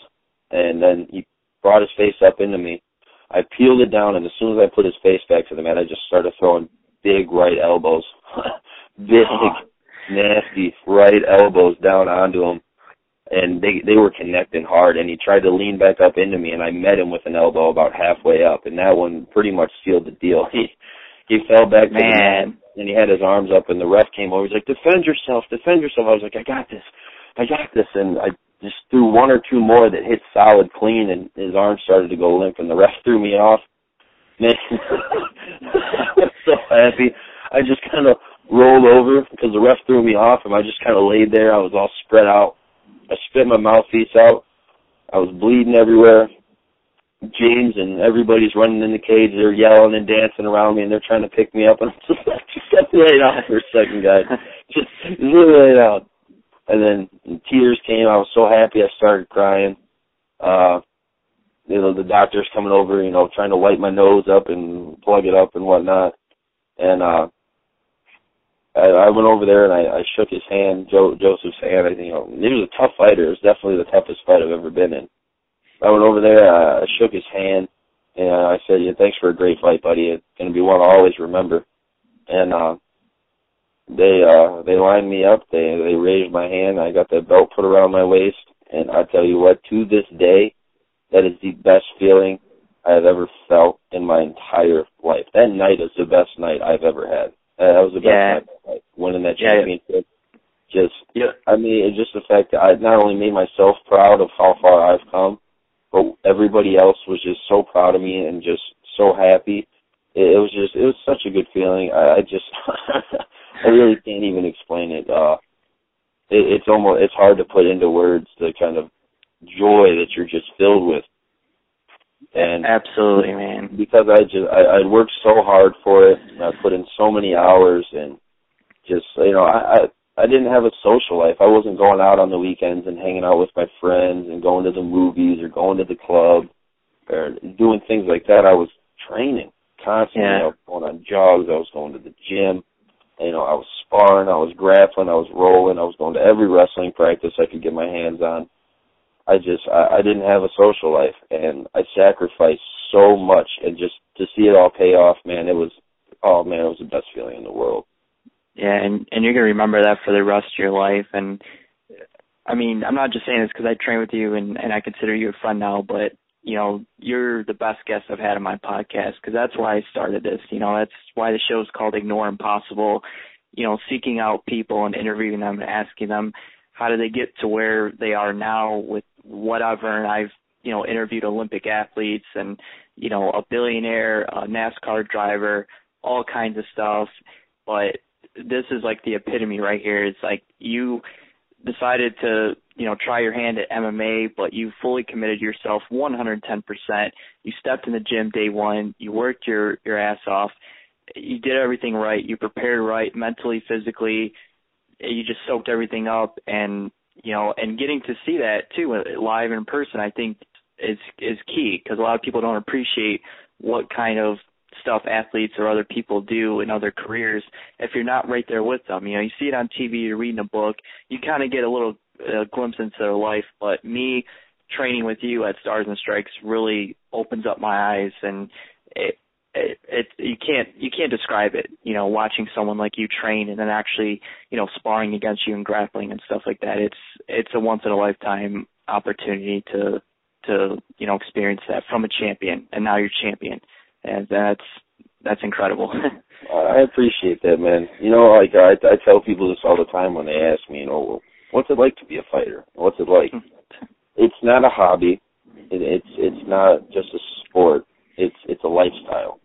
and then he brought his face up into me I peeled it down, and as soon as I put his face back to the mat, I just started throwing big right elbows, big, nasty right elbows down onto him, and they they were connecting hard. And he tried to lean back up into me, and I met him with an elbow about halfway up, and that one pretty much sealed the deal. He he fell back to Man. the mat, and he had his arms up, and the ref came over. He's like, "Defend yourself, defend yourself." I was like, "I got this, I got this," and I just threw one or two more that hit solid clean, and his arm started to go limp, and the ref threw me off. Man, I was so happy. I just kind of rolled over because the ref threw me off, and I just kind of laid there. I was all spread out. I spit my mouthpiece out. I was bleeding everywhere. James and everybody's running in the cage. They're yelling and dancing around me, and they're trying to pick me up. And I'm just like, just let me lay down for a second, guys. Just, let me lay down. And then tears came. I was so happy. I started crying. Uh, you know, the doctor's coming over, you know, trying to wipe my nose up and plug it up and whatnot. And uh, I, I went over there and I, I shook his hand, Joe Joseph's hand. I think you know, he was a tough fighter. It was definitely the toughest fight I've ever been in. I went over there, I shook his hand, and I said, "Yeah, thanks for a great fight, buddy. It's going to be one I'll always remember." And uh, they uh, they lined me up. They they raised my hand. I got the belt put around my waist, and I tell you what, to this day, that is the best feeling I have ever felt in my entire life. That night is the best night I've ever had. Uh, that was the best Yeah. night. Like, winning that Yeah. championship. Just Yeah. I mean, it's just the fact that I not only made myself proud of how far I've come, but everybody else was just so proud of me and just so happy. It, it was just, it was such a good feeling. I, I just, I really can't even explain it. Uh, it, it's almost, it's hard to put into words the kind of joy that you're just filled with. And Absolutely, man. because I just I, I worked so hard for it. And I put in so many hours and just you know I, I I didn't have a social life. I wasn't going out on the weekends and hanging out with my friends and going to the movies or going to the club or doing things like that. I was training constantly. Yeah. I was going on jogs. I was going to the gym. You know, I was sparring. I was grappling. I was rolling. I was going to every wrestling practice I could get my hands on. I just I, I didn't have a social life and I sacrificed so much and just to see it all pay off, man, it was oh man, it was the best feeling in the world. Yeah, and and you're gonna remember that for the rest of your life. And I mean, I'm not just saying this because I train with you and and I consider you a friend now, but you know, you're the best guest I've had on my podcast because that's why I started this. You know, that's why the show is called Ignore Impossible. You know, seeking out people and interviewing them and asking them how do they get to where they are now with whatever. And I've you know interviewed Olympic athletes and you know a billionaire, a NASCAR driver, all kinds of stuff. But this is like the epitome right here. It's like you decided to, you know, try your hand at MMA, but you fully committed yourself 110%. You stepped in the gym day one. You worked your your ass off. You did everything right. You prepared right, mentally, physically. You just soaked everything up, and you know, and getting to see that too live in person, I think is is key because a lot of people don't appreciate what kind of stuff athletes or other people do in other careers if you're not right there with them. You know, you see it on TV, you're reading a book, you kind of get a little uh, glimpse into their life. But me training with you at Stars and Strikes really opens up my eyes, and it, it, it you can't you can't describe it. You know, watching someone like you train and then actually you know sparring against you and grappling and stuff like that. It's it's a once in a lifetime opportunity to to you know experience that from a champion, and now you're champion and that's that's incredible. I appreciate that, man. You know, like I I tell people this all the time when they ask me, you know, well, what's it like to be a fighter? What's it like? it's not a hobby. It, it's it's not just a sport. It's it's a lifestyle.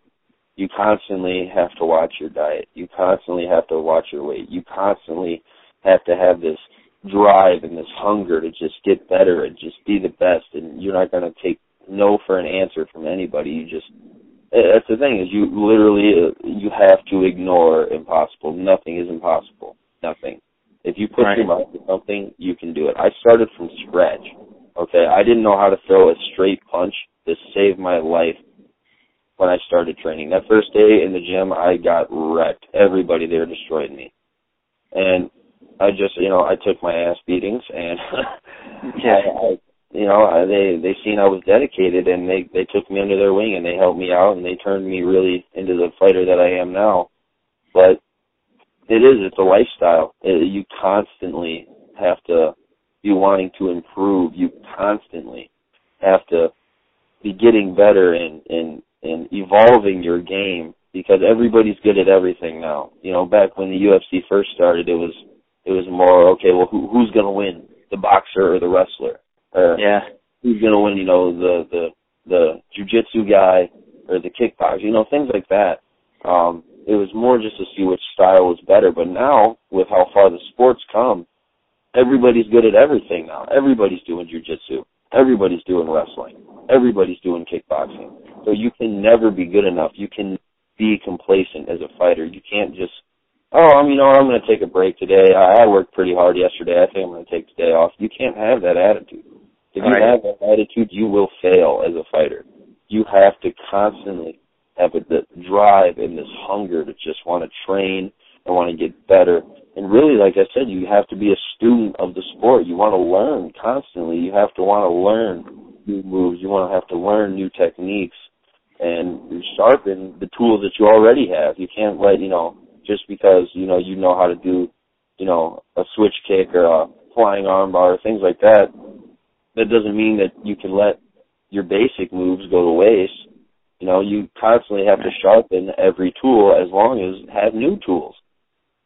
You constantly have to watch your diet. You constantly have to watch your weight. You constantly have to have this drive and this hunger to just get better and just be the best. And you're not going to take no for an answer from anybody. You just that's the thing is you literally uh, you have to ignore impossible. Nothing is impossible. Nothing. If you put right. your mind to something, you can do it. I started from scratch. Okay, I didn't know how to throw a straight punch to save my life when I started training. That first day in the gym, I got wrecked. Everybody there destroyed me, and I just, you know, I took my ass beatings, and yeah. I, I, you know, they they seen I was dedicated, and they they took me under their wing, and they helped me out, and they turned me really into the fighter that I am now. But it is, it's a lifestyle. It, you constantly have to be wanting to improve. You constantly have to be getting better and and and evolving your game because everybody's good at everything now. You know, back when the UFC first started, it was it was more okay. Well, who who's going to win, the boxer or the wrestler? Or yeah. Who's going to win? You know, the the the jujitsu guy or the kickboxer. You know, things like that. Um, it was more just to see which style was better. But now, with how far the sports come, everybody's good at everything now. Everybody's doing jujitsu. Everybody's doing wrestling. Everybody's doing kickboxing. So you can never be good enough. You can be complacent as a fighter. You can't just, oh, I'm, you know, I'm going to take a break today. I, I worked pretty hard yesterday. I think I'm going to take today off. You can't have that attitude. If you right. have that attitude, you will fail as a fighter. You have to constantly have a, the drive and this hunger to just want to train and want to get better. And really, like I said, you have to be a student of the sport. You want to learn constantly. You have to want to learn new moves. You want to have to learn new techniques and sharpen the tools that you already have. You can't let, you know, just because, you know, you know how to do, you know, a switch kick or a flying armbar or things like that, that doesn't mean that you can let your basic moves go to waste. You know, you constantly have to sharpen every tool as long as have new tools.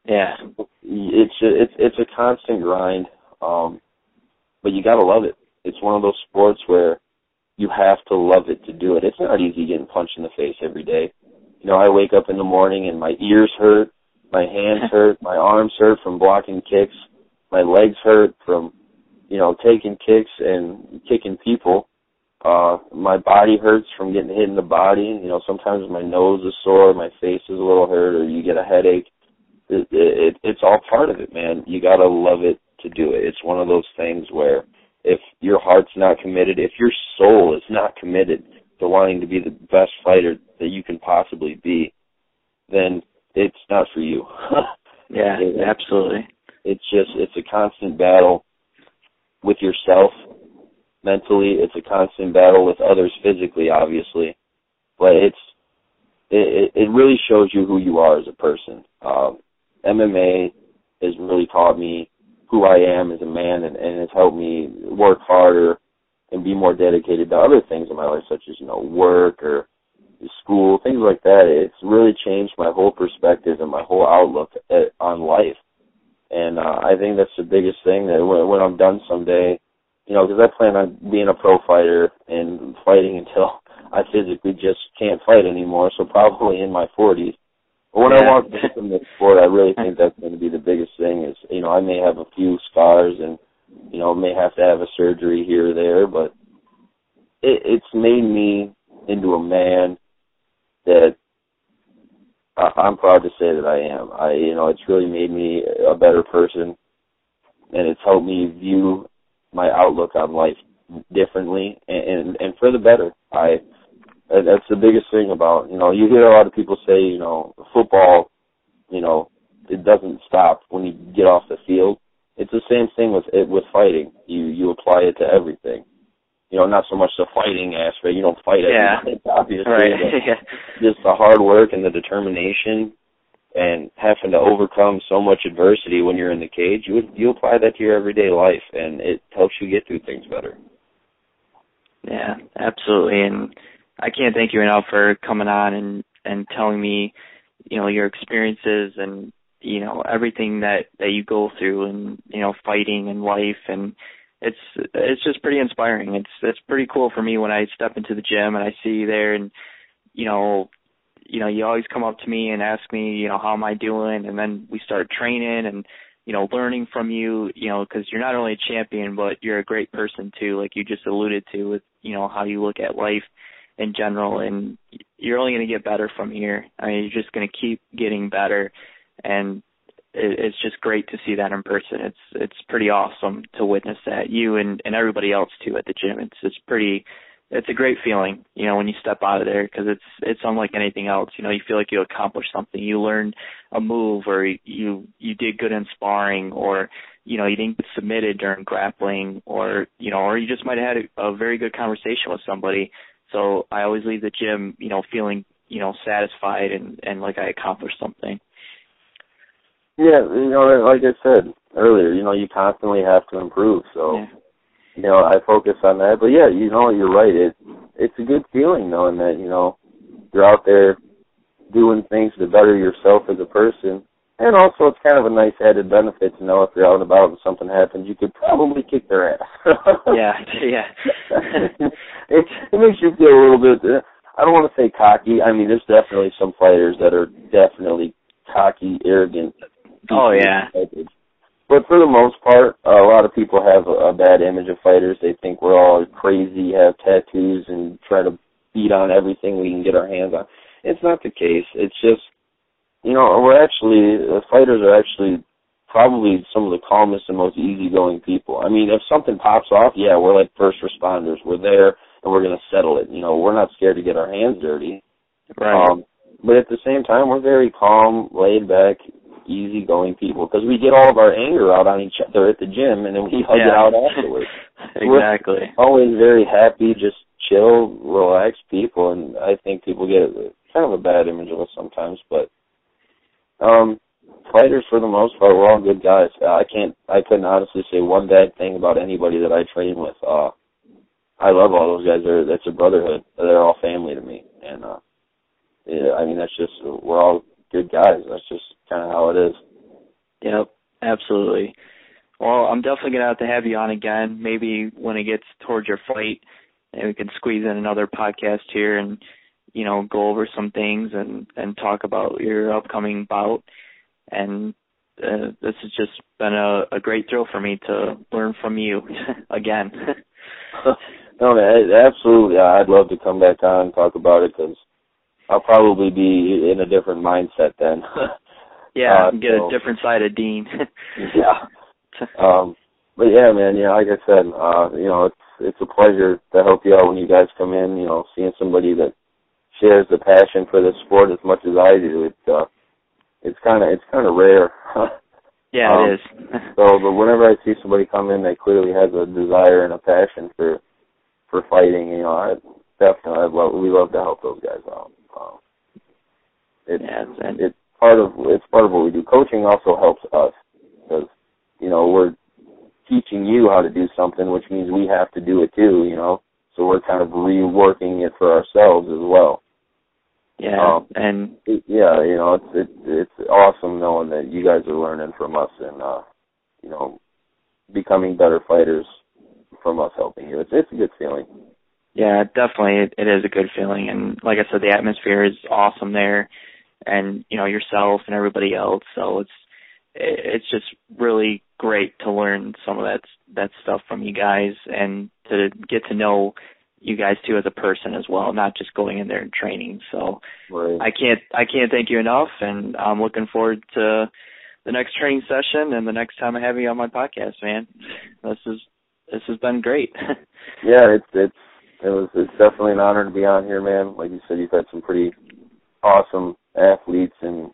Yeah. It's a, it's it's a constant grind. Um but you got to love it. It's one of those sports where you have to love it to do it. It's not easy getting punched in the face every day. You know, I wake up in the morning and my ears hurt, my hands hurt, my arms hurt from blocking kicks, my legs hurt from, you know, taking kicks and kicking people. Uh, my body hurts from getting hit in the body. You know, sometimes my nose is sore, my face is a little hurt, or you get a headache. It, it, it's all part of it, man. You gotta love it to do it. It's one of those things where if your heart's not committed, if your soul is not committed to wanting to be the best fighter that you can possibly be, then it's not for you. yeah, it, absolutely. It's just it's a constant battle with yourself mentally. It's a constant battle with others physically, obviously, but it's it it really shows you who you are as a person. Um, MMA has really taught me who I am as a man and, and has helped me work harder and be more dedicated to other things in my life, such as, you know, work or school, things like that. It's really changed my whole perspective and my whole outlook at, on life. And uh, I think that's the biggest thing that when, when I'm done someday, you know, because I plan on being a pro fighter and fighting until I physically just can't fight anymore. So probably in my 40s, but when yeah. I walk away from this sport, I really think that's going to be the biggest thing. Is you know I may have a few scars and you know may have to have a surgery here or there, but it, it's made me into a man that I, I'm proud to say that I am. I you know it's really made me a better person, and it's helped me view my outlook on life differently and and, and for the better. I that's the biggest thing about you know you hear a lot of people say you know football you know it doesn't stop when you get off the field it's the same thing with it with fighting you you apply it to everything you know not so much the fighting aspect you don't fight yeah. everything obviously right. but just the hard work and the determination and having to overcome so much adversity when you're in the cage you would you apply that to your everyday life and it helps you get through things better yeah absolutely and I can't thank you enough for coming on and and telling me, you know, your experiences and you know everything that that you go through and you know fighting and life and it's it's just pretty inspiring. It's it's pretty cool for me when I step into the gym and I see you there and you know you know you always come up to me and ask me you know how am I doing and then we start training and you know learning from you you know because you're not only a champion but you're a great person too like you just alluded to with you know how you look at life in general, and you're only going to get better from here. I mean, you're just going to keep getting better, and it, it's just great to see that in person. It's it's pretty awesome to witness that you and and everybody else too at the gym. It's it's pretty it's a great feeling, you know, when you step out of there because it's it's unlike anything else. You know, you feel like you accomplished something. You learned a move, or you you did good in sparring, or you know you didn't get submitted during grappling, or you know, or you just might have had a, a very good conversation with somebody. So I always leave the gym, you know, feeling you know satisfied and and like I accomplished something. Yeah, you know, like I said earlier, you know, you constantly have to improve. So. Yeah you know, I focus on that. But yeah, you know, you're right. It it's a good feeling knowing that you know you're out there doing things to better yourself as a person. And also, it's kind of a nice added benefit to know if you're out and about and something happens, you could probably kick their ass. yeah, yeah. it, it makes you feel a little bit. Uh, I don't want to say cocky. I mean, there's definitely some fighters that are definitely cocky, arrogant. Oh yeah. But for the most part, a lot of people have a, a bad image of fighters. They think we're all crazy, have tattoos, and try to beat on everything we can get our hands on. It's not the case. It's just, you know, we're actually, the fighters are actually probably some of the calmest and most easygoing people. I mean, if something pops off, yeah, we're like first responders. We're there and we're going to settle it. You know, we're not scared to get our hands dirty. Right. Um, but at the same time, we're very calm, laid back, easygoing people because we get all of our anger out on each other at the gym and then we hug yeah. it out afterwards. exactly. We're always very happy, just chill, relaxed people, and I think people get kind of a bad image of us sometimes, but um fighters for the most part we're all good guys. I can't I couldn't honestly say one bad thing about anybody that I train with. Uh I love all those guys. They're that's a brotherhood. They're all family to me. And uh yeah, I mean that's just we're all good guys. That's just kind of how it is. Yep, absolutely. Well, I'm definitely gonna have to have you on again. Maybe when it gets towards your fight, and we can squeeze in another podcast here and you know go over some things and and talk about your upcoming bout. And uh, this has just been a, a great thrill for me to learn from you again. no, man, absolutely. I'd love to come back on and talk about it because I'll probably be in a different mindset then. yeah, uh, get so, a different side of Dean. yeah. Um but yeah, man, yeah, like I said, uh, you know, it's it's a pleasure to help you out when you guys come in, you know, seeing somebody that shares the passion for this sport as much as I do. It's uh it's kinda it's kinda rare. yeah, um, it is. so but whenever I see somebody come in that clearly has a desire and a passion for for fighting, you know, I definitely I'd love we love to help those guys out. Um, it's yeah, it's, it's part of it's part of what we do. Coaching also helps us because you know we're teaching you how to do something, which means we have to do it too. You know, so we're kind of reworking it for ourselves as well. Yeah, um, and it, yeah, you know, it's it, it's awesome knowing that you guys are learning from us and uh, you know, becoming better fighters from us helping you. It's it's a good feeling. Yeah, definitely, it, it is a good feeling, and like I said, the atmosphere is awesome there, and you know yourself and everybody else. So it's it's just really great to learn some of that that stuff from you guys, and to get to know you guys too as a person as well, not just going in there and training. So right. I can't I can't thank you enough, and I'm looking forward to the next training session and the next time I have you on my podcast, man. This is this has been great. yeah, it's it's it was it's definitely an honor to be on here, man. Like you said, you've had some pretty awesome athletes and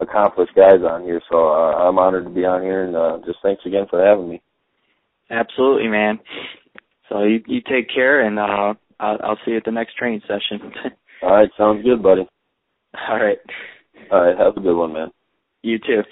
accomplished guys on here, so uh, I'm honored to be on here, and uh, just thanks again for having me. Absolutely, man. So you you take care, and uh, I'll, I'll see you at the next training session. All right, sounds good, buddy. All right. All right, have a good one, man. You too.